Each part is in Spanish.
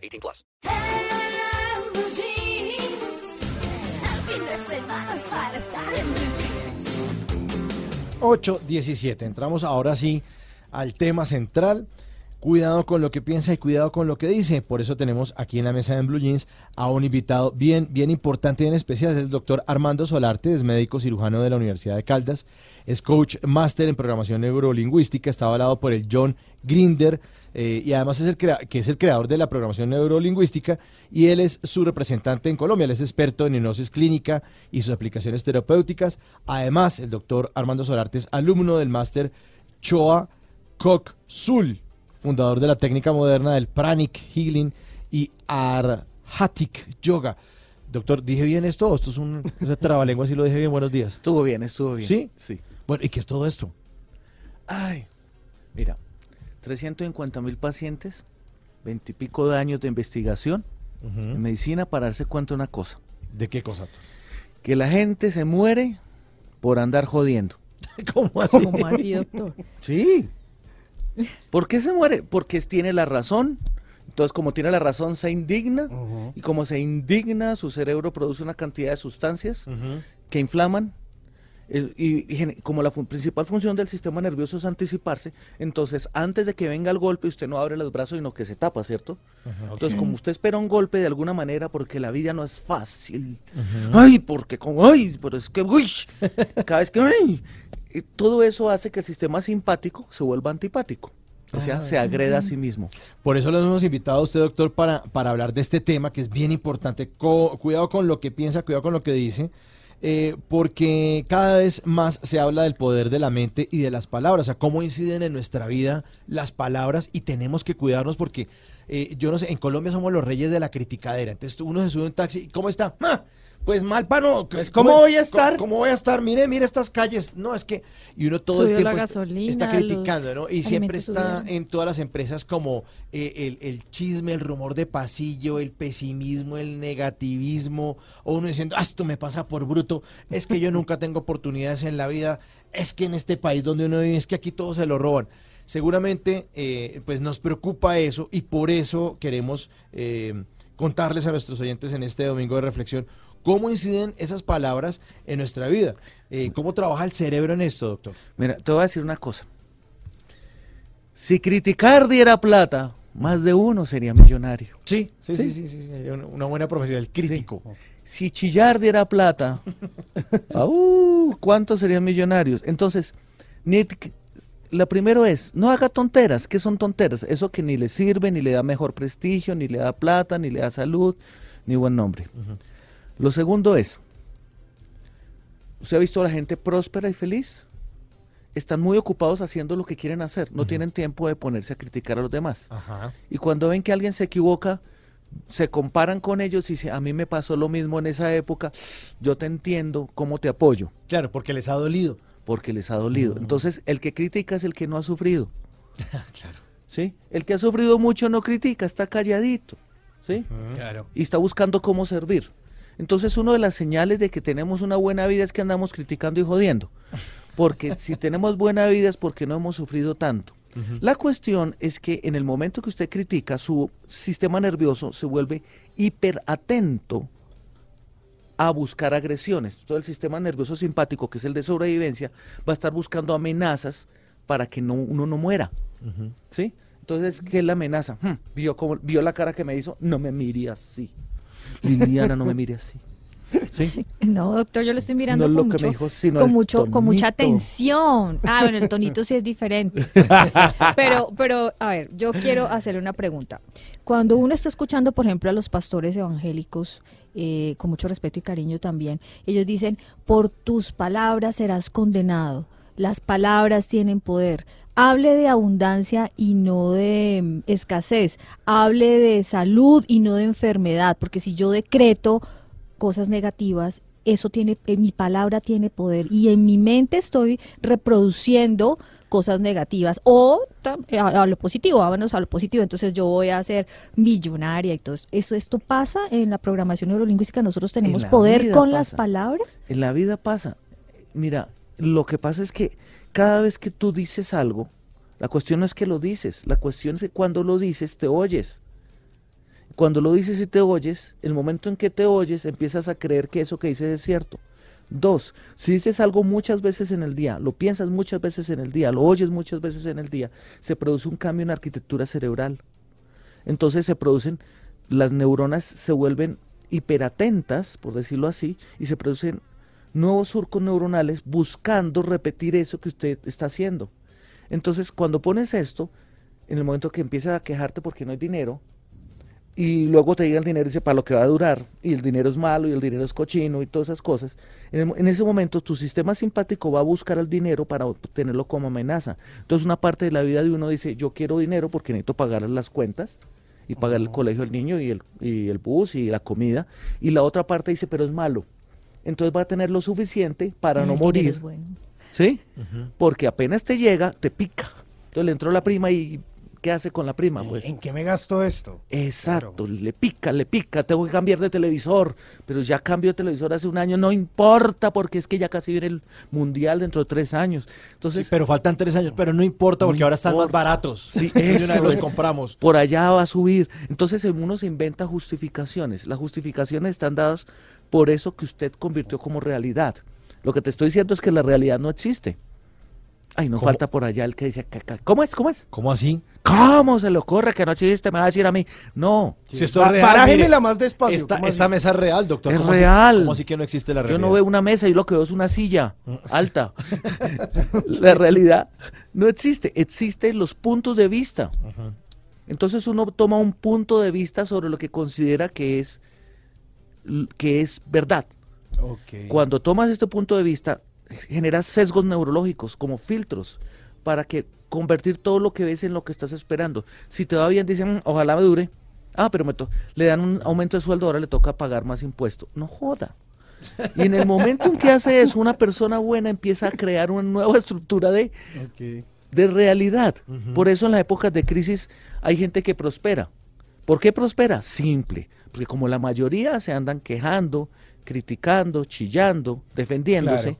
18 plus. Ocho diecisiete. Entramos ahora sí al tema central. Cuidado con lo que piensa y cuidado con lo que dice. Por eso tenemos aquí en la mesa de Blue Jeans a un invitado bien, bien importante y en especial. Es el doctor Armando Solarte, es médico cirujano de la Universidad de Caldas. Es coach máster en programación neurolingüística. Está avalado por el John Grinder. eh, y además es el que es el creador de la programación neurolingüística y él es su representante en Colombia. Él es experto en hipnosis clínica y sus aplicaciones terapéuticas. Además, el doctor Armando Solarte es alumno del máster Choa Kok Sul, fundador de la técnica moderna del Pranic Healing y Arhatic Yoga. Doctor, ¿dije bien esto? ¿O Esto es un trabalengua, si lo dije bien. Buenos días. Estuvo bien, estuvo bien. ¿Sí? Sí. Bueno, ¿y qué es todo esto? Ay, mira, 350 mil pacientes, 20 y pico de años de investigación en medicina para darse cuenta de una cosa, ¿De qué cosa? que la gente se muere por andar jodiendo. ¿Cómo así? ¿Cómo así, doctor? Sí. ¿Por qué se muere? Porque tiene la razón. Entonces, como tiene la razón, se indigna. Y como se indigna, su cerebro produce una cantidad de sustancias que inflaman. El- y, como la fun- principal función del sistema nervioso es anticiparse, entonces antes de que venga el golpe usted no abre los brazos sino que se tapa, ¿cierto? Entonces como usted espera un golpe de alguna manera porque la vida no es fácil, ay, porque como, ay, pero es que, uy, cada vez que, ay, todo eso hace que el sistema simpático se vuelva antipático, o sea, se agreda a sí mismo. Por eso los hemos invitado a usted, doctor, para, para hablar de este tema que es bien importante. Co- cuidado con lo que piensa, cuidado con lo que dice, eh, porque cada vez más se habla del poder de la mente y de las palabras, o sea, cómo inciden en nuestra vida las palabras y tenemos que cuidarnos porque, eh, yo no sé, en Colombia somos los reyes de la criticadera. Entonces uno se sube a un taxi y ¿cómo está? ¡Ah! Pues mal, pano. Pues, ¿cómo voy a estar? ¿Cómo, cómo voy a estar? Mire, mire estas calles. No, es que... Y uno todo Subió el tiempo está- gasolina, está los criticando, ¿no? Y siempre está subieron. en todas las empresas como eh, el, el chisme, el rumor de pasillo, el pesimismo, el negativismo, o uno diciendo, ah, esto me pasa por bruto, es que yo nunca tengo oportunidades en la vida, es que en este país donde uno vive, es que aquí todo se lo roban. Seguramente, eh, pues nos preocupa eso y por eso queremos eh, contarles a nuestros oyentes en este domingo de reflexión cómo inciden esas palabras en nuestra vida, Eh, cómo trabaja el cerebro en esto, doctor. Mira, te voy a decir una cosa. Si criticar diera plata, más de uno sería millonario. Sí, sí, sí, Sí. sí, una- buena profesión, el crítico. Si chillar diera plata, ¡au! ¿cuántos serían millonarios? Entonces, la primero es, no haga tonteras. ¿Qué son tonteras? Eso que ni le sirve, ni le da mejor prestigio, ni le da plata, ni le da salud, ni buen nombre. Lo segundo es, ¿usted ha visto a la gente próspera y feliz? Están muy ocupados haciendo lo que quieren hacer, no tienen tiempo de ponerse a criticar a los demás. Ajá. Y cuando ven que alguien se equivoca, se comparan con ellos y dicen, a mí me pasó lo mismo en esa época, yo te entiendo, ¿cómo te apoyo? Claro, porque les ha dolido. Porque les ha dolido. Entonces, el que critica es el que no ha sufrido. Claro. ¿Sí? El que ha sufrido mucho no critica, está calladito. ¿Sí? Claro. Y está buscando cómo servir. Entonces, una de las señales de que tenemos una buena vida es que andamos criticando y jodiendo. Porque si tenemos buena vida es porque no hemos sufrido tanto. La cuestión es que en el momento que usted critica, su sistema nervioso se vuelve hiperatento a buscar agresiones. Todo el sistema nervioso simpático, que es el de sobrevivencia, va a estar buscando amenazas para que no, uno no muera. ¿Sí? Entonces, ¿qué es la amenaza? Hmm, ¿Vio, cómo, ¿Vio la cara que me hizo? No me mire así. Liliana, no me mire así. ¿Sí? No, doctor, yo lo estoy mirando No con, mucho, dijo, con, mucho, con mucha atención. Ah, bueno, el tonito sí es diferente. Pero, pero, a ver, yo quiero hacerle una pregunta. Cuando uno está escuchando, por ejemplo, a los pastores evangélicos, eh, con mucho respeto y cariño también, ellos dicen, por tus palabras serás condenado. Las palabras tienen poder. Hable de abundancia y no de mm, escasez. Hable de salud y no de enfermedad. Porque si yo decreto cosas negativas, eso tiene, en mi palabra tiene poder. Y en mi mente estoy reproduciendo cosas negativas o tam- a, lo positivo, vámonos a lo positivo, entonces yo voy a ser millonaria y todo esto. Eso, esto pasa en la programación neurolingüística, nosotros tenemos poder con las palabras. En la vida pasa. Mira, lo que pasa es que cada vez que tú dices algo, la cuestión no es que lo dices, la cuestión es que cuando lo dices te oyes. Cuando lo dices y te oyes, el momento en que te oyes empiezas a creer que eso que dices es cierto. Dos, si dices algo muchas veces en el día, lo piensas muchas veces en el día, lo oyes muchas veces en el día, se produce un cambio en la arquitectura cerebral. Entonces se producen, las neuronas se vuelven hiperatentas, por decirlo así, y se producen nuevos surcos neuronales buscando repetir eso que usted está haciendo. Entonces, cuando pones esto, en el momento que empiezas a quejarte porque no hay dinero, y luego te llega el dinero y dice para lo que va a durar, y el dinero es malo, y el dinero es cochino, y todas esas cosas, en, el en ese momento tu sistema simpático va a buscar el dinero para tenerlo como amenaza. Entonces, una parte de la vida de uno dice, yo quiero dinero porque necesito pagar las cuentas, y pagar el colegio del niño, y el, y el bus, y la comida, y la otra parte dice, pero es malo. Entonces va a tener lo suficiente para El no morir. es bueno. ¿Sí? Porque apenas te llega, te pica. Entonces le entró la prima y ¿qué hace con la prima? Pues ¿En qué me gasto esto? exacto, le pica, le pica, tengo que cambiar de televisor, pero ya cambio de televisor hace un año, no importa porque es que ya casi viene el mundial dentro de tres años. Entonces, pero faltan tres años, pero no importa porque No ahora están más baratos. Sí, eso los compramos. por allá va a subir. Entonces uno se inventa justificaciones. Las justificaciones están dadas por eso que usted convirtió como realidad. Lo que te estoy diciendo es que la realidad no existe. Ay, no ¿Cómo? falta por allá el que dice, "Ca- ca- ¿cómo es? ¿Cómo es? ¿Cómo así? ¿Cómo se le ocurre que no existe? Me va a decir a mí. No, Si esto es real, mire, más despacio, Esta, mesa es real, doctor. Es ¿Cómo así- real. ¿Cómo así que no existe la yo realidad? no veo una mesa, yo lo que veo es una silla alta. la realidad no existe, existen los puntos de vista. Entonces uno toma un punto de vista sobre lo que considera que es, que es verdad. Cuando tomas este punto de vista, generas sesgos neurológicos como filtros para que convertir todo lo que ves en lo que estás esperando. Si te va bien, dicen, "Mm, ojalá me dure. Ah, pero me le dan un aumento de sueldo, ahora le toca pagar más impuesto. No joda. Y en el momento en que hace eso, una persona buena empieza a crear una nueva estructura de, de realidad. Por eso en las épocas de crisis hay gente que prospera. ¿Por qué prospera? Simple. Porque como la mayoría se andan quejando, criticando, chillando, defendiéndose,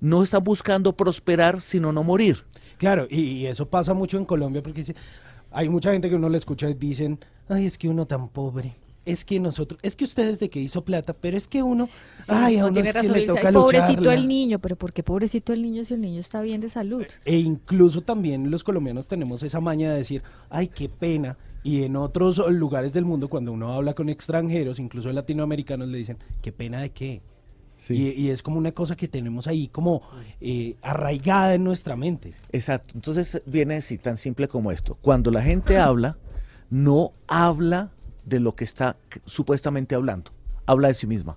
no están buscando prosperar, sino no morir. Claro, y, y eso pasa mucho en Colombia porque dice, hay mucha gente que uno le escucha y dicen, ay, es que uno tan pobre. Es que nosotros, es que ustedes de que hizo plata, pero es que uno, Sí, ay, a no uno tiene es que razón, le dice, toca "Ay, pobrecito lucharla". el niño, pero ¿por qué pobrecito el niño si el niño está bien de salud? E incluso también los colombianos tenemos esa maña de decir, ay, qué pena. Y en otros lugares del mundo, cuando uno habla con extranjeros, incluso latinoamericanos, le dicen, qué pena de qué. Y, y es como una cosa que tenemos ahí como eh, arraigada en nuestra mente. Exacto. Entonces viene así, tan simple como esto. Cuando la gente habla, no habla de lo que está supuestamente hablando, habla de sí misma.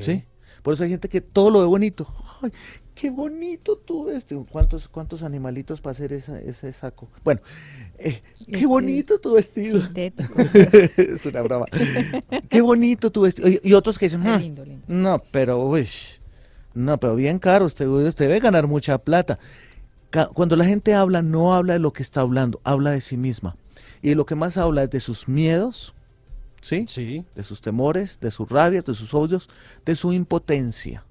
¿Sí? Por eso hay gente que todo lo ve bonito. ¡Ay, qué bonito tú este! ¿Cuántos, cuántos animalitos para hacer esa- ese saco? Bueno, eh, qué Este, bonito tu vestido. Sintético. es una broma. qué bonito tu vestido. Y, y otros que dicen, "Mm, lindo, lindo. no, pero, uy, no, pero bien caro, usted, usted debe ganar mucha plata. Cuando la gente habla, no habla de lo que está hablando, habla de sí misma. Y lo que más habla es de sus miedos, ¿sí? Sí. De sus temores, de sus rabias, de sus odios, de su impotencia.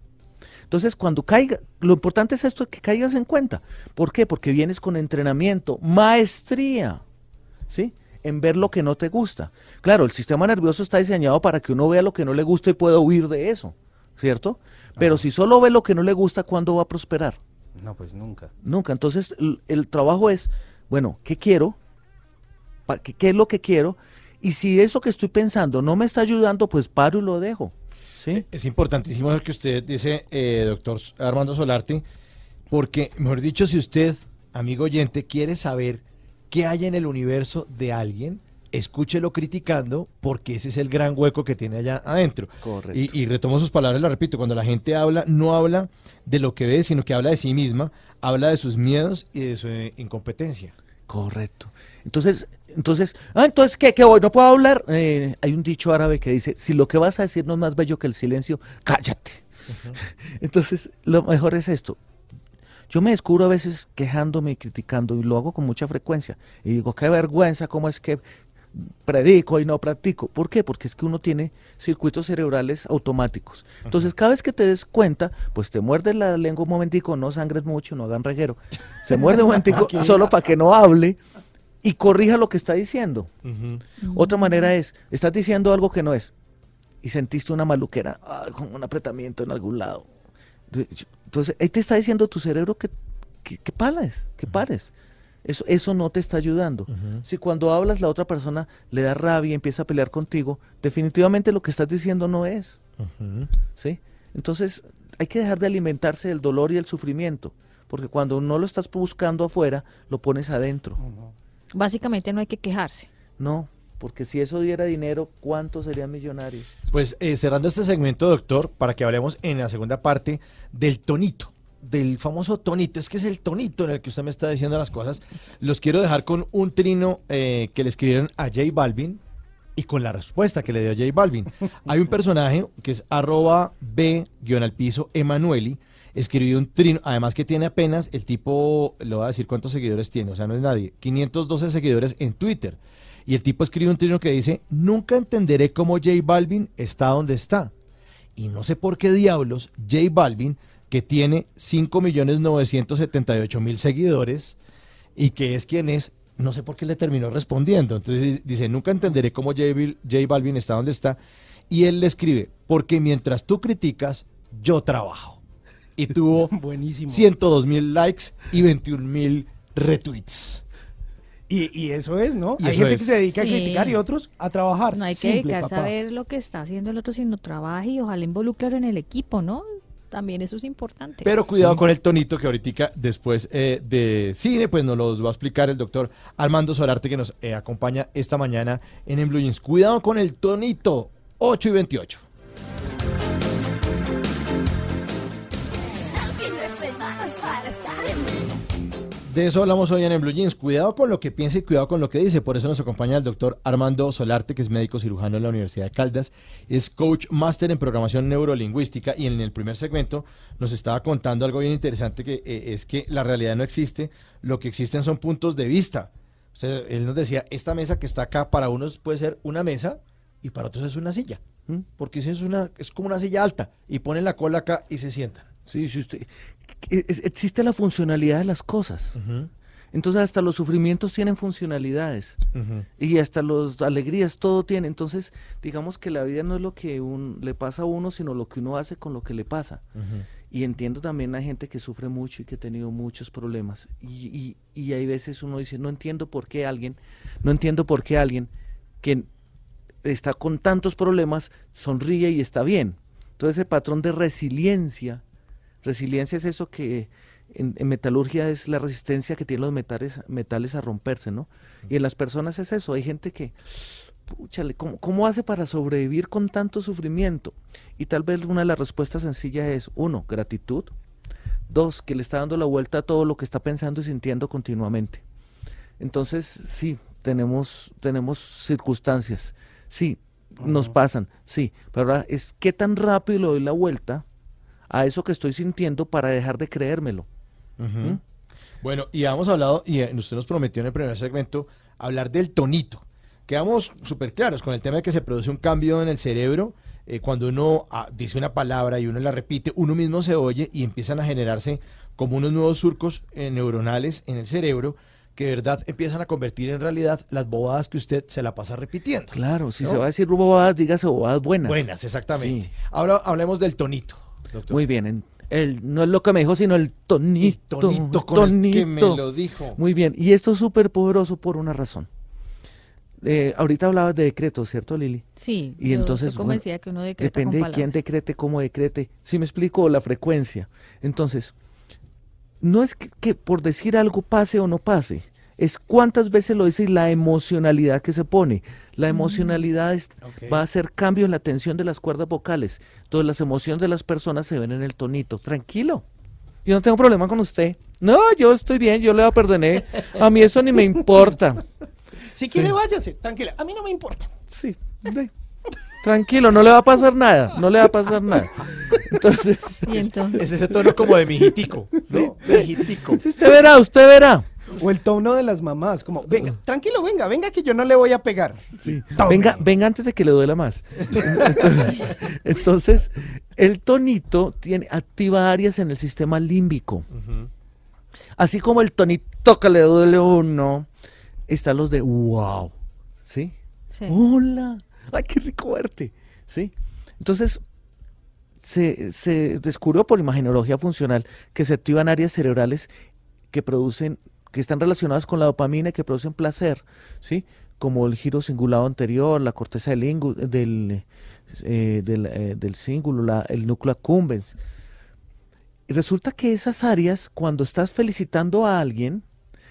Entonces, cuando caiga, lo importante es esto, que caigas en cuenta. ¿Por qué? Porque vienes con entrenamiento, maestría, ¿sí? En ver lo que no te gusta. Claro, el sistema nervioso está diseñado para que uno vea lo que no le gusta y pueda huir de eso, ¿cierto? Pero si solo ve lo que no le gusta, ¿cuándo va a prosperar? No, pues nunca. Nunca. Entonces, el, el trabajo es, bueno, ¿qué quiero? ¿Qué, qué es lo que quiero? Y si eso que estoy pensando no me está ayudando, pues paro y lo dejo. ¿Sí? Es importantísimo lo que usted dice, eh, doctor Armando Solarte, porque, mejor dicho, si usted, amigo oyente, quiere saber qué hay en el universo de alguien, escúchelo criticando porque ese es el gran hueco que tiene allá adentro. Correcto. Y, y retomo sus palabras, la repito, cuando la gente habla, no habla de lo que ve, sino que habla de sí misma, habla de sus miedos y de su eh, incompetencia. Correcto. Entonces, entonces, ah, entonces, ¿qué? ¿Qué voy? ¿No puedo hablar? Eh, hay un dicho árabe que dice, si lo que vas a decir no es más bello que el silencio, cállate. Entonces, lo mejor es esto. Yo me descubro a veces quejándome y criticando y lo hago con mucha frecuencia. Y digo, qué vergüenza, cómo es que predico y no practico. ¿Por qué? Porque es que uno tiene circuitos cerebrales automáticos. Entonces, cada vez que te des cuenta, pues te muerde la lengua un momentico, no sangres mucho, no hagan reguero. Se muerde un momentico solo para que no hable y corrija lo que está diciendo. Otra manera es, estás diciendo algo que no es y sentiste una maluquera, ah, con un apretamiento en algún lado. Entonces, ahí te está diciendo tu cerebro que, que, que pares, que pares. Eso, eso no te está ayudando. Si cuando hablas la otra persona le da rabia y empieza a pelear contigo, definitivamente lo que estás diciendo no es. ¿sí? Entonces, hay que dejar de alimentarse del dolor y el sufrimiento, porque cuando no lo estás buscando afuera, lo pones adentro. Básicamente no hay que quejarse. No, porque si eso diera dinero, ¿cuántos serían millonarios? Pues eh, cerrando este segmento, doctor, para que hablemos en la segunda parte del tonito, del famoso tonito. Es que es el tonito en el que usted me está diciendo las cosas. Los quiero dejar con un trino eh, que le escribieron a J Balvin y con la respuesta que le dio J Balvin. Hay un personaje que es arroba b al piso Emanueli. Escribió un trino, además que tiene apenas, el tipo, le voy a decir cuántos seguidores tiene, o sea, no es nadie, 512 seguidores en Twitter. Y el tipo escribe un trino que dice, nunca entenderé cómo J Balvin está donde está. Y no sé por qué diablos J Balvin, que tiene 5.978.000 seguidores y que es quien es, no sé por qué le terminó respondiendo. Entonces dice, nunca entenderé cómo J, Balvin está donde está. Y él le escribe, porque mientras tú criticas, yo trabajo. Y tuvo Buenísimo. 102 mil likes y 21 mil retweets. Y, y eso es, ¿no? Y Hay gente es. que se dedica Sí. a criticar y otros a trabajar. No hay que Simple, dedicarse papá. a ver lo que está haciendo el otro, sino trabaje y ojalá involucrarlo en el equipo, ¿no? También eso es importante. Pero cuidado con el tonito que ahorita después eh, de cine, pues nos los va a explicar el doctor Armando Solarte que nos eh, acompaña esta mañana en En Blue Jeans. Cuidado con el tonito, 8 y 28. De eso hablamos hoy en, en Blue Jeans. Cuidado con lo que piensa y cuidado con lo que dice. Por eso nos acompaña el doctor Armando Solarte, que es médico cirujano en la Universidad de Caldas. Es coach máster en programación neurolingüística y en el primer segmento nos estaba contando algo bien interesante que eh, es que la realidad no existe. Lo que existen son puntos de vista. O sea, él nos decía, esta mesa que está acá para unos puede ser una mesa y para otros es una silla. ¿Mm? Porque si es, una, es como una silla alta y ponen la cola acá y se sientan. Sí, sí, usted, existe la funcionalidad de las cosas. Entonces hasta los sufrimientos tienen funcionalidades y hasta las alegrías, todo tiene. Entonces, digamos que la vida no es lo que un- le pasa a uno, sino lo que uno hace con lo que le pasa. Y entiendo también a gente que sufre mucho y que ha tenido muchos problemas. Y, y, y hay veces uno dice, no entiendo por qué alguien, no entiendo por qué alguien que está con tantos problemas sonríe y está bien. Entonces ese patrón de resiliencia, resiliencia es eso que en, en metalurgia es la resistencia que tienen los metales, metales a romperse, ¿no? Y en las personas es eso, hay gente que, púchale, ¿cómo, cómo hace para sobrevivir con tanto sufrimiento? Y tal vez una de las respuestas sencillas es, uno, gratitud, dos, que le está dando la vuelta a todo lo que está pensando y sintiendo continuamente. Entonces, sí, tenemos, tenemos circunstancias, sí, nos pasan, sí, pero ahora es qué tan rápido le doy la vuelta a eso que estoy sintiendo para dejar de creérmelo. ¿Mm? Bueno, y hemos hablado, y eh, usted nos prometió en el primer segmento, hablar del tonito. Quedamos súper claros con el tema de que se produce un cambio en el cerebro. eh, cuando uno ah, dice una palabra y uno la repite, uno mismo se oye y empiezan a generarse como unos nuevos surcos eh, neuronales en el cerebro que de verdad empiezan a convertir en realidad las bobadas que usted se la pasa repitiendo. Claro, si ¿No? se va a decir bobadas, dígase bobadas buenas. Buenas, exactamente. Sí. Ahora hablemos del tonito. Doctor. Muy bien, en- el, no es lo que me dijo, sino el Y tonito. tonito con el que me lo dijo. Muy bien, y esto es súper poderoso por una razón. Eh, ahorita hablabas de decretos, ¿cierto, Lili? Sí, Y yo entonces, bueno, convencida que uno decreta Depende con de quién decrete, cómo decrete. Si me explico, la frecuencia. Entonces, no es que, que por decir algo pase o no pase, es cuántas veces lo dice y la emocionalidad que se pone. La emocionalidad es- va a hacer cambio en la tensión de las cuerdas vocales. Entonces las emociones de las personas se ven en el tonito. Tranquilo. Yo no tengo problema con usted. No, yo estoy bien, yo le perdoné. A mí eso ni me importa. Si quiere, váyase, tranquila. A mí no me importa. Sí, ve. Tranquilo, no le va a pasar nada, no le va a pasar nada. Entonces, Y entonces, Es ese tono como de mijitico, ¿no? Mijitico. usted verá, usted verá. O el tono de las mamás, como, venga, tranquilo, venga, venga que yo no le voy a pegar. Venga, venga antes de que le duela más. Entonces, entonces, el tonito tiene, activa áreas en el sistema límbico. Así como el tonito que le duele uno, están los de wow. ¿Sí? sí. Hola. Ay, qué rico verte. ¿Sí? Entonces, se, se descubrió por imagenología funcional que se activan áreas cerebrales que producen, que están relacionadas con la dopamina y que producen placer, ¿sí? Como el giro cingulado anterior, la corteza del, ingu- del, eh, eh, del cíngulo, la- el núcleo accumbens. Resulta que esas áreas, cuando estás felicitando a alguien,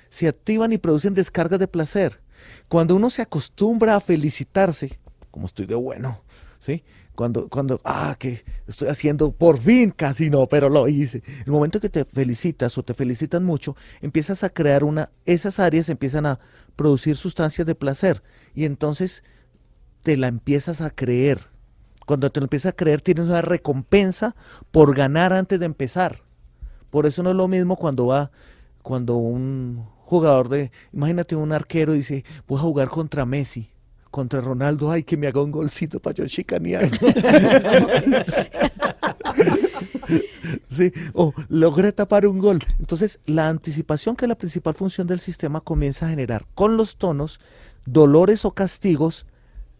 se activan y producen descargas de placer. Cuando uno se acostumbra a felicitarse, como estoy de bueno, ¿sí? Cuando, cuando, ah, que estoy haciendo por fin, casi no, pero lo hice. El momento que te felicitas o te felicitan mucho, empiezas a crear una, esas áreas empiezan a producir sustancias de placer y entonces te la empiezas a creer. Cuando te lo empiezas a creer, tienes una recompensa por ganar antes de empezar. Por eso no es lo mismo cuando va, cuando un jugador de, imagínate un arquero dice, voy a jugar contra Messi, contra Ronaldo, ay, que me haga un golcito para yo chicanear. sí, o logré tapar un gol. Entonces, la anticipación, que es la principal función del sistema, comienza a generar con los tonos dolores o castigos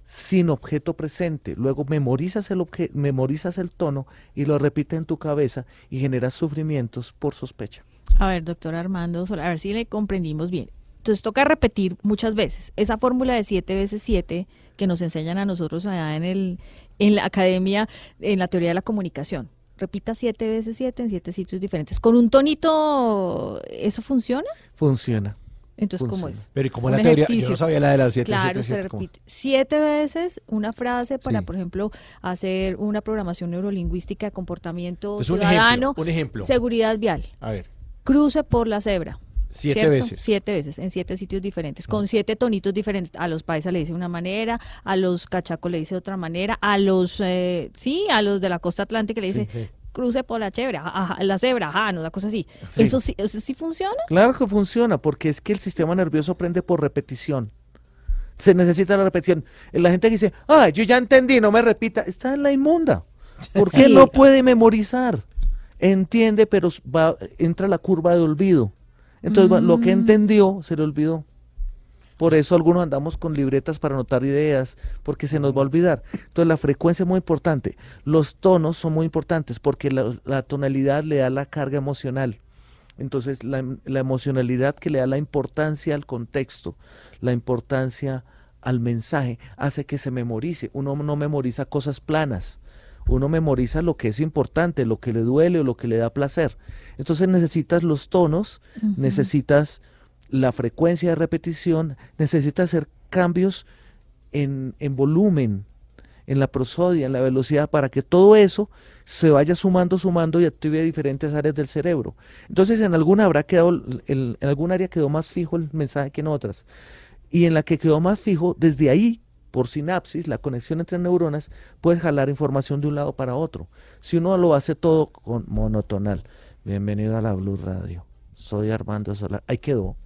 sin objeto presente. Luego memorizas el, obje- memorizas el tono y lo repites en tu cabeza y generas sufrimientos por sospecha. A ver, doctor Armando, a ver si le comprendimos bien. Entonces toca repetir muchas veces esa fórmula de 7 veces 7 que nos enseñan a nosotros allá en, el, en la academia, en la teoría de la comunicación. Repita 7 veces 7 en 7 sitios diferentes. ¿Con un tonito eso funciona? Funciona. Entonces, ¿cómo es? Pero ¿y cómo Un la teoría? Yo ejercicio. no sabía la de las 7, Claro, se repite siete veces una frase para, Sí. por ejemplo, hacer una programación neurolingüística de comportamiento Pues un ciudadano, ejemplo, un ejemplo. seguridad vial, A ver, cruce por la cebra. Siete ¿cierto? veces. Siete veces, en siete sitios diferentes, con siete tonitos diferentes. A los paisas le dice una manera, a los cachacos le dice otra manera, a los, eh, sí, a los de la costa atlántica le dice, Sí, sí. cruce por la cebra, ajá, la cebra, ajá, no, una cosa así. Sí. ¿Eso, sí, ¿Eso sí funciona? Claro que funciona, porque es que el sistema nervioso aprende por repetición. Se necesita la repetición. La gente que dice, ah, yo ya entendí, no me repita, está en la inmunda. Porque Sí. no puede memorizar. Entiende, pero va, entra la curva de olvido. Entonces lo que Mm. entendió se le olvidó. Por eso algunos andamos con libretas para anotar ideas, porque se nos va a olvidar. Entonces la frecuencia es muy importante. Los tonos son muy importantes porque la, la tonalidad le da la carga emocional. Entonces la, la emocionalidad que le da la importancia al contexto, la importancia al mensaje, hace que se memorice. Uno no memoriza cosas planas. Uno memoriza lo que es importante, lo que le duele o lo que le da placer. Entonces necesitas los tonos, necesitas la frecuencia de repetición, necesitas hacer cambios en, en volumen, en la prosodia, en la velocidad, para que todo eso se vaya sumando, sumando y active diferentes áreas del cerebro. Entonces, en alguna habrá quedado, el- en alguna área quedó más fijo el mensaje que en otras. Y en la que quedó más fijo, desde ahí, por sinapsis, la conexión entre neuronas, puedes jalar información de un lado para otro. Si uno lo hace todo con monotonal, bienvenido a la Blue Radio, soy Armando Solar, ahí quedó.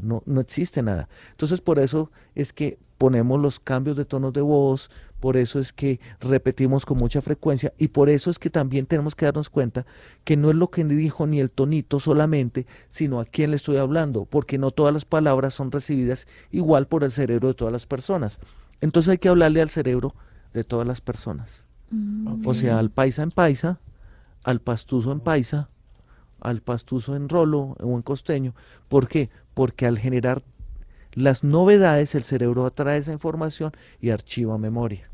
No, no existe nada. Entonces, por eso es que ponemos los cambios de tonos de voz, por eso es que repetimos con mucha frecuencia y por eso es que también tenemos que darnos cuenta que no es lo que dijo ni el tonito solamente, sino a quién le estoy hablando, porque no todas las palabras son recibidas igual por el cerebro de todas las personas. Entonces hay que hablarle al cerebro de todas las personas. O sea, al paisa en paisa, al pastuso en paisa, al pastuso en rolo o en costeño. ¿Por qué? Porque al generar las novedades, el cerebro atrae esa información y archiva memoria.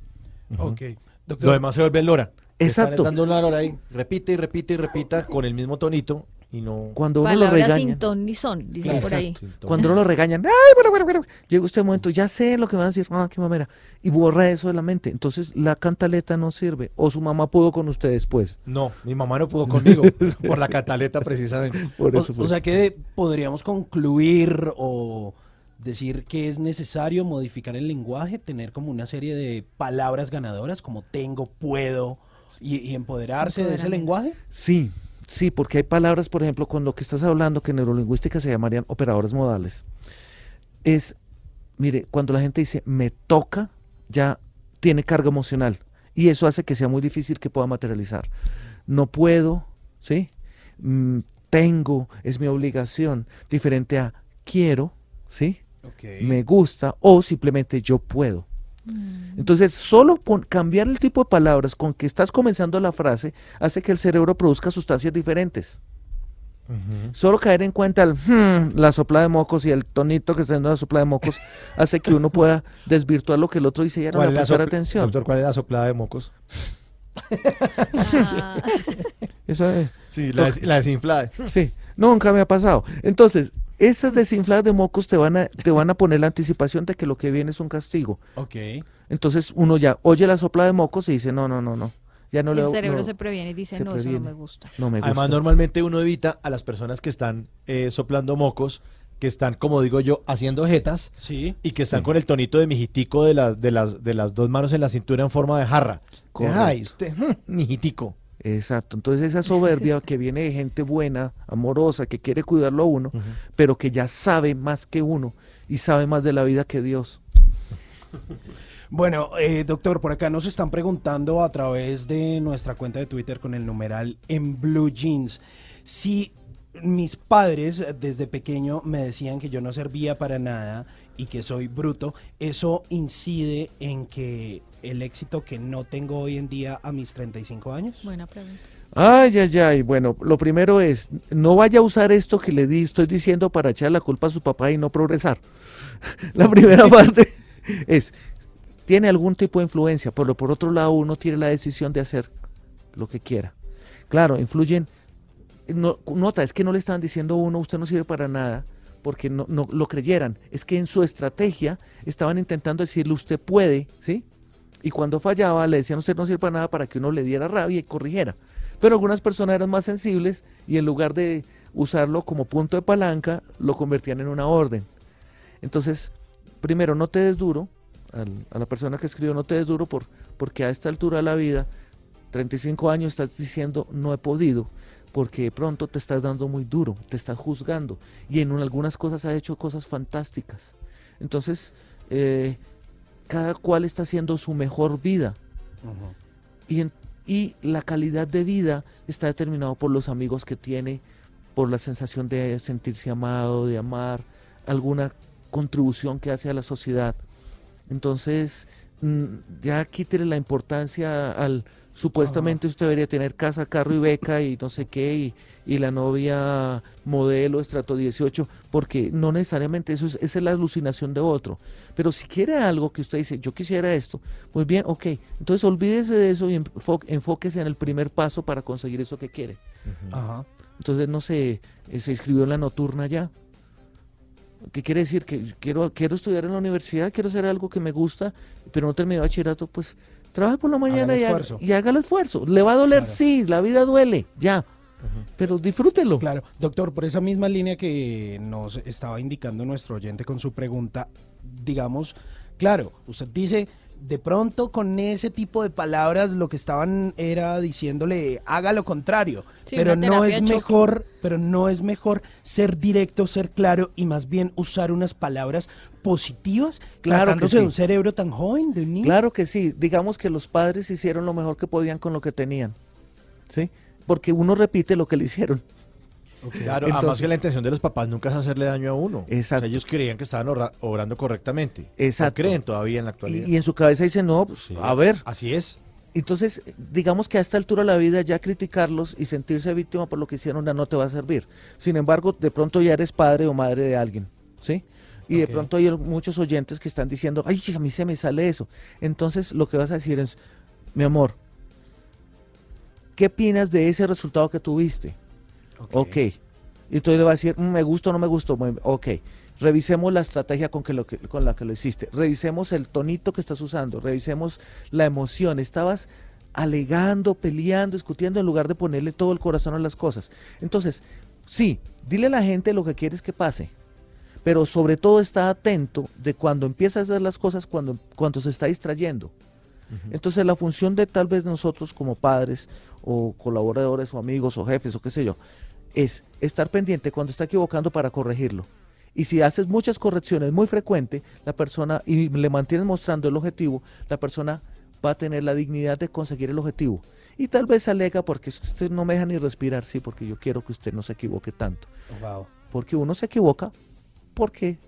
Ok. Lo Doctor, demás se vuelve en lora. Exacto. Están dando una lora ahí. Repite y repite y repita con el mismo tonito y no... Cuando uno lo Palabras regaña. sin ton ni son, dicen Exacto, por ahí. sin tono. Cuando uno lo regañan, ¡ay, bueno, bueno, bueno! Llega usted un momento, ya sé lo que me va a decir, ¡ah, qué mamera! Y borra eso de la mente. Entonces la cantaleta no sirve. O su mamá pudo con usted después. No, mi mamá no pudo conmigo por la cataleta precisamente. Por O, eso fue. o sea que podríamos concluir o decir que es necesario modificar el lenguaje, tener como una serie de palabras ganadoras como tengo, puedo y, y empoderarse de ese lenguaje. Sí, sí, porque hay palabras, por ejemplo, con lo que estás hablando, que en neurolingüística se llamarían operadores modales. Es, mire, cuando la gente dice me toca, ya tiene carga emocional. Y eso hace que sea muy difícil que pueda materializar. No puedo, ¿sí? Mm, tengo, es mi obligación. Diferente a quiero, ¿sí? Me gusta o simplemente yo puedo. Entonces, solo cambiar el tipo de palabras con que estás comenzando la frase hace que el cerebro produzca sustancias diferentes. Solo caer en cuenta el "Hmm", la sopla de mocos y el tonito que está dando la sopla de mocos hace que uno pueda desvirtuar lo que el otro dice y ya no ¿Cuál le es la prestar atención. Doctor, ¿cuál es la soplada de mocos? Ah, Eso es- Sí, la, des- la desinflada. sí, nunca me ha pasado. Entonces, esas desinfladas de mocos te van a, te van a poner la anticipación de que lo que viene es un castigo. Ok. Entonces uno ya oye la sopla de mocos y dice, no, no, no, no. Ya no le el cerebro no, se previene y dice, no, eso no me gusta. no me gusta. Además, normalmente uno evita a las personas que están eh, soplando mocos, que están, como digo yo, haciendo jetas Sí. y que están con el tonito de mijitico de, las de, las, de las dos manos en la cintura en forma de jarra. Correcto. Ay, usted, mm, mijitico. Exacto, entonces esa soberbia que viene de gente buena, amorosa, que quiere cuidarlo a uno, pero que ya sabe más que uno y sabe más de la vida que Dios. Bueno, eh, doctor, por acá nos están preguntando a través de nuestra cuenta de Twitter con el numeral en Blue Jeans. Si mis padres desde pequeño me decían que yo no servía para nada y que soy bruto, eso incide en que el éxito que no tengo hoy en día a mis 35 años. Buena pregunta. Ay, ay, ay, bueno, lo primero es, no vaya a usar esto que le di, estoy diciendo para echar la culpa a su papá y no progresar. la primera parte es, tiene algún tipo de influencia, pero por otro lado uno tiene la decisión de hacer lo que quiera. Claro, influyen, no- nota, es que no le estaban diciendo a uno, usted no sirve para nada, porque no, no lo creyeran, es que en su estrategia estaban intentando decirle, usted puede, ¿sí? Y cuando fallaba le decían, usted no sirve para nada para que uno le diera rabia y corrigiera. Pero algunas personas eran más sensibles y en lugar de usarlo como punto de palanca, lo convertían en una orden. Entonces, primero, no te des duro, a la persona que escribió, no te des duro por, porque a esta altura de la vida, 35 años, estás diciendo, no he podido, porque de pronto te estás dando muy duro, te estás juzgando, y en algunas cosas has hecho cosas fantásticas. Entonces, eh, cada cual está haciendo su mejor vida y, en- y la calidad de vida está determinado por los amigos que tiene, por la sensación de sentirse amado, de amar, alguna contribución que hace a la sociedad. Entonces, mm, ya quítele la importancia al supuestamente usted debería tener casa, carro y beca y no sé qué, y, y la novia modelo estrato 18, porque no necesariamente eso es, esa es la alucinación de otro. Pero si quiere algo que usted dice, yo quisiera esto, muy bien, ok, entonces olvídese de eso y enfo- enfóquese en el primer paso para conseguir eso que quiere. Ajá. Entonces, no sé, eh, se inscribió en la nocturna ya. ¿Qué quiere decir? Que quiero, quiero estudiar en la universidad, quiero hacer algo que me gusta, pero no terminé bachillerato, pues trabaje por la mañana y haga, esfuerzo. y haga el esfuerzo. Le va a doler, Claro. sí, la vida duele, ya. Pero disfrútelo. Claro, doctor, por esa misma línea que nos estaba indicando nuestro oyente con su pregunta, digamos, claro, usted dice, de pronto con ese tipo de palabras lo que estaban era diciéndole, haga lo contrario, Sí, pero no es choque. mejor, pero no es mejor ser directo, ser claro y más bien usar unas palabras positivas, Claro que tratándose de sí. un cerebro tan joven, de un niño. Claro que sí, digamos que los padres hicieron lo mejor que podían con lo que tenían, ¿sí? Porque uno repite lo que le hicieron. Claro, además que la intención de los papás nunca es hacerle daño a uno. Exacto. O sea, ellos creían que estaban obra- obrando correctamente. Exacto. O creen todavía en la actualidad. y en su cabeza dicen, no, pues, Sí, a ver, Así es. Entonces, digamos que a esta altura de la vida ya criticarlos y sentirse víctima por lo que hicieron ya no te va a servir. Sin embargo, de pronto ya eres padre o madre de alguien, ¿sí? Y de pronto hay muchos oyentes que están diciendo, ay, a mí se me sale eso. Entonces, lo que vas a decir es, mi amor, ¿qué opinas de ese resultado que tuviste? Ok. Y entonces le va a decir, "Mm, me gusta o no me gustó. Ok. Revisemos la estrategia con, que lo que, con la que lo hiciste. Revisemos el tonito que estás usando. Revisemos la emoción. Estabas alegando, peleando, discutiendo en lugar de ponerle todo el corazón a las cosas. Entonces, sí, dile a la gente lo que quieres que pase. Pero sobre todo está atento de cuando empieza a hacer las cosas, cuando, cuando se está distrayendo. Entonces la función de tal vez nosotros como padres o colaboradores o amigos o jefes o qué sé yo, es estar pendiente cuando está equivocando para corregirlo. Y si haces muchas correcciones muy frecuente, la persona y le mantienes mostrando el objetivo, la persona va a tener la dignidad de conseguir el objetivo. Y tal vez alega porque usted no me deja ni respirar, sí, porque yo quiero que usted no se equivoque tanto. Wow. Porque uno se equivoca porque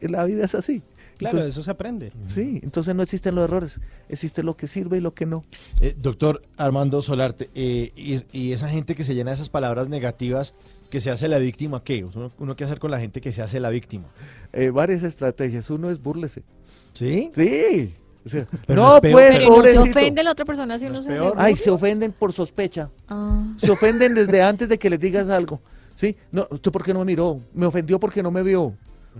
la vida es así. Claro, Entonces, de eso se aprende. Sí, entonces no existen los errores, existe lo que sirve y lo que no. Eh, doctor Armando Solarte, eh, y, y esa gente que se llena de esas palabras negativas, que se hace la víctima, ¿qué? Uno, uno qué hacer con la gente que se hace la víctima. Eh, varias estrategias, uno es burlese. ¿Sí? Sí. O sea, Pero no, no es peor, pues, Pero no se ofende la otra persona si ¿No uno es se Ay, se ofenden por sospecha. Ah. Se ofenden desde antes de que les digas algo. ¿Sí? No, ¿usted por qué no me miró? Me ofendió porque no me vio.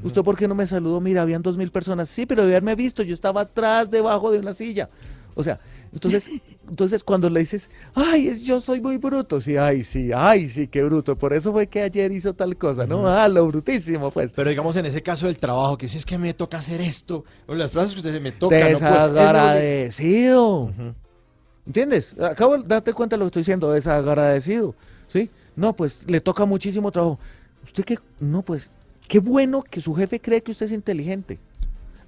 ¿Usted por qué no me saludó? Mira, habían dos mil personas. Sí, pero de haberme visto, yo estaba atrás, debajo de una silla. O sea, entonces, entonces cuando le dices, ay, es, yo soy muy bruto. Sí, ay, sí, ay, sí, qué bruto. Por eso fue que ayer hizo tal cosa, ¿no? Ah, lo brutísimo, pues. Pero digamos en ese caso del trabajo, que si es que me toca hacer esto, o las frases que usted dice, me toca, no puedo. Es lo que- Desagradecido. Ujú. ¿Entiendes? Acabo de darte cuenta de lo que estoy diciendo, desagradecido. ¿Sí? No, pues le toca muchísimo trabajo. ¿Usted qué? No, pues, qué bueno que su jefe cree que usted es inteligente.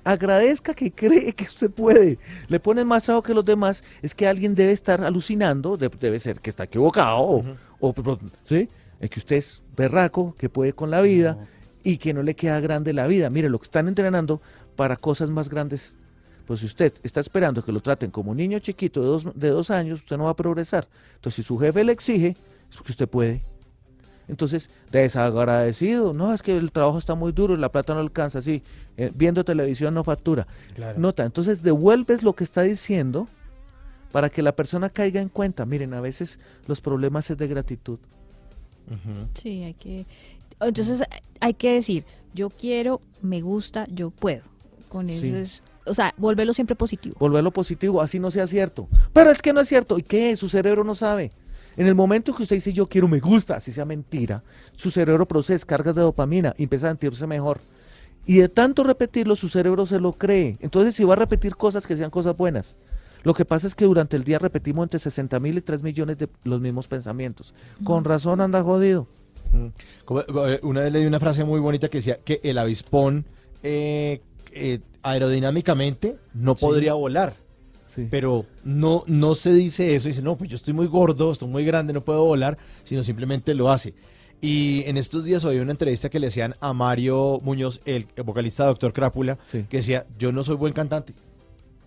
Agradezca que cree que usted puede. Le ponen más trabajo que los demás. Es que alguien debe estar alucinando, de- debe ser que está equivocado, o- o, ¿sí? Es que usted es berraco, que puede con la vida y que no le queda grande la vida. Mire, lo que están entrenando para cosas más grandes. Pues si usted está esperando que lo traten como un niño chiquito de dos, de dos años, usted no va a progresar. Entonces, si su jefe le exige, es porque usted puede. Entonces, desagradecido, no, es que el trabajo está muy duro y la plata no alcanza, sí, eh, viendo televisión no factura. Claro. Nota, entonces devuelves lo que está diciendo para que la persona caiga en cuenta. Miren, a veces los problemas es de gratitud. Sí, hay que. Entonces hay que decir, yo quiero, me gusta, yo puedo. Con eso Sí. es. O sea, volverlo siempre positivo. Volverlo positivo, así no sea cierto. Pero es que no es cierto. ¿Y qué? Su cerebro no sabe. En el momento que usted dice yo quiero, me gusta, así sea mentira, su cerebro produce descargas de dopamina y empieza a sentirse mejor. Y de tanto repetirlo, su cerebro se lo cree. Entonces, si va a repetir cosas que sean cosas buenas. Lo que pasa es que durante el día repetimos entre 60 mil y 3 millones de los mismos pensamientos. Con razón anda jodido. Mm. Como, eh, una vez leí una frase muy bonita que decía que el avispón eh, eh, aerodinámicamente no podría volar. Sí. Pero no, no se dice eso, dice, no, pues yo estoy muy gordo, estoy muy grande, no puedo volar, sino simplemente lo hace. Y en estos días oí una entrevista que le hacían a Mario Muñoz, el, vocalista de Doctor Crápula, Sí. que decía, yo no soy buen cantante.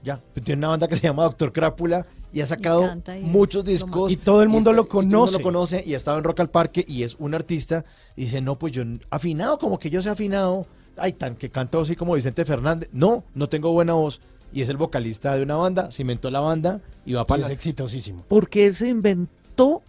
Ya, tiene una banda que se llama Doctor Crápula y ha sacado y muchos discos. Y todo el mundo lo y todo el mundo conoce. lo conoce y ha estado en Rock al Parque y es un artista. Y dice, no, pues yo, afinado, como que yo sé afinado. Ay, tan que canto así como Vicente Fernández. No, no tengo buena voz. Y es el vocalista de una banda, cimentó la banda y va Y para es la... exitosísimo. Porque él se inventó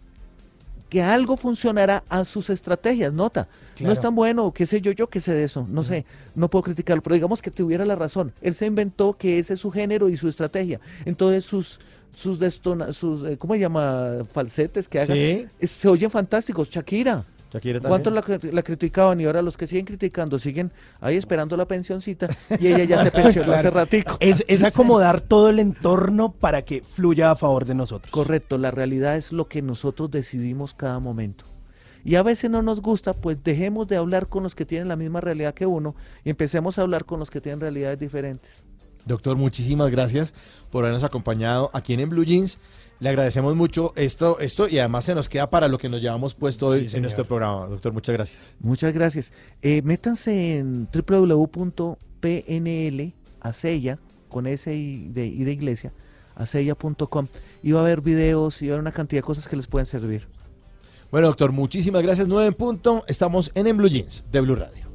que algo funcionará a sus estrategias, nota. No es tan bueno, qué sé yo, yo qué sé de eso, no sé, no puedo criticarlo, pero digamos que tuviera la razón. Él se inventó que ese es su género y su estrategia. Entonces sus sus destona, sus eh, ¿cómo se llama? falsetes que haga Sí. eh, se oyen fantásticos, Shakira. Shakira. ¿Cuántos la, la criticaban y ahora los que siguen criticando siguen ahí esperando la pensioncita y ella ya se pensionó hace ratico? Es, es acomodar todo el entorno para que fluya a favor de nosotros. Correcto, la realidad es lo que nosotros decidimos cada momento. Y a veces no nos gusta, pues dejemos de hablar con los que tienen la misma realidad que uno y empecemos a hablar con los que tienen realidades diferentes. Doctor, muchísimas gracias por habernos acompañado aquí En Blue Jeans. Le agradecemos mucho esto, esto y además se nos queda para lo que nos llevamos puesto Sí, hoy en nuestro programa. Doctor, muchas gracias. Muchas gracias. Eh, métanse en www.pnl, Acella, con S y de, y de iglesia, acella.com y va a haber videos y va a haber una cantidad de cosas que les pueden servir. Bueno, doctor, muchísimas gracias. 9 en punto. Estamos en En Blue Jeans de Blue Radio.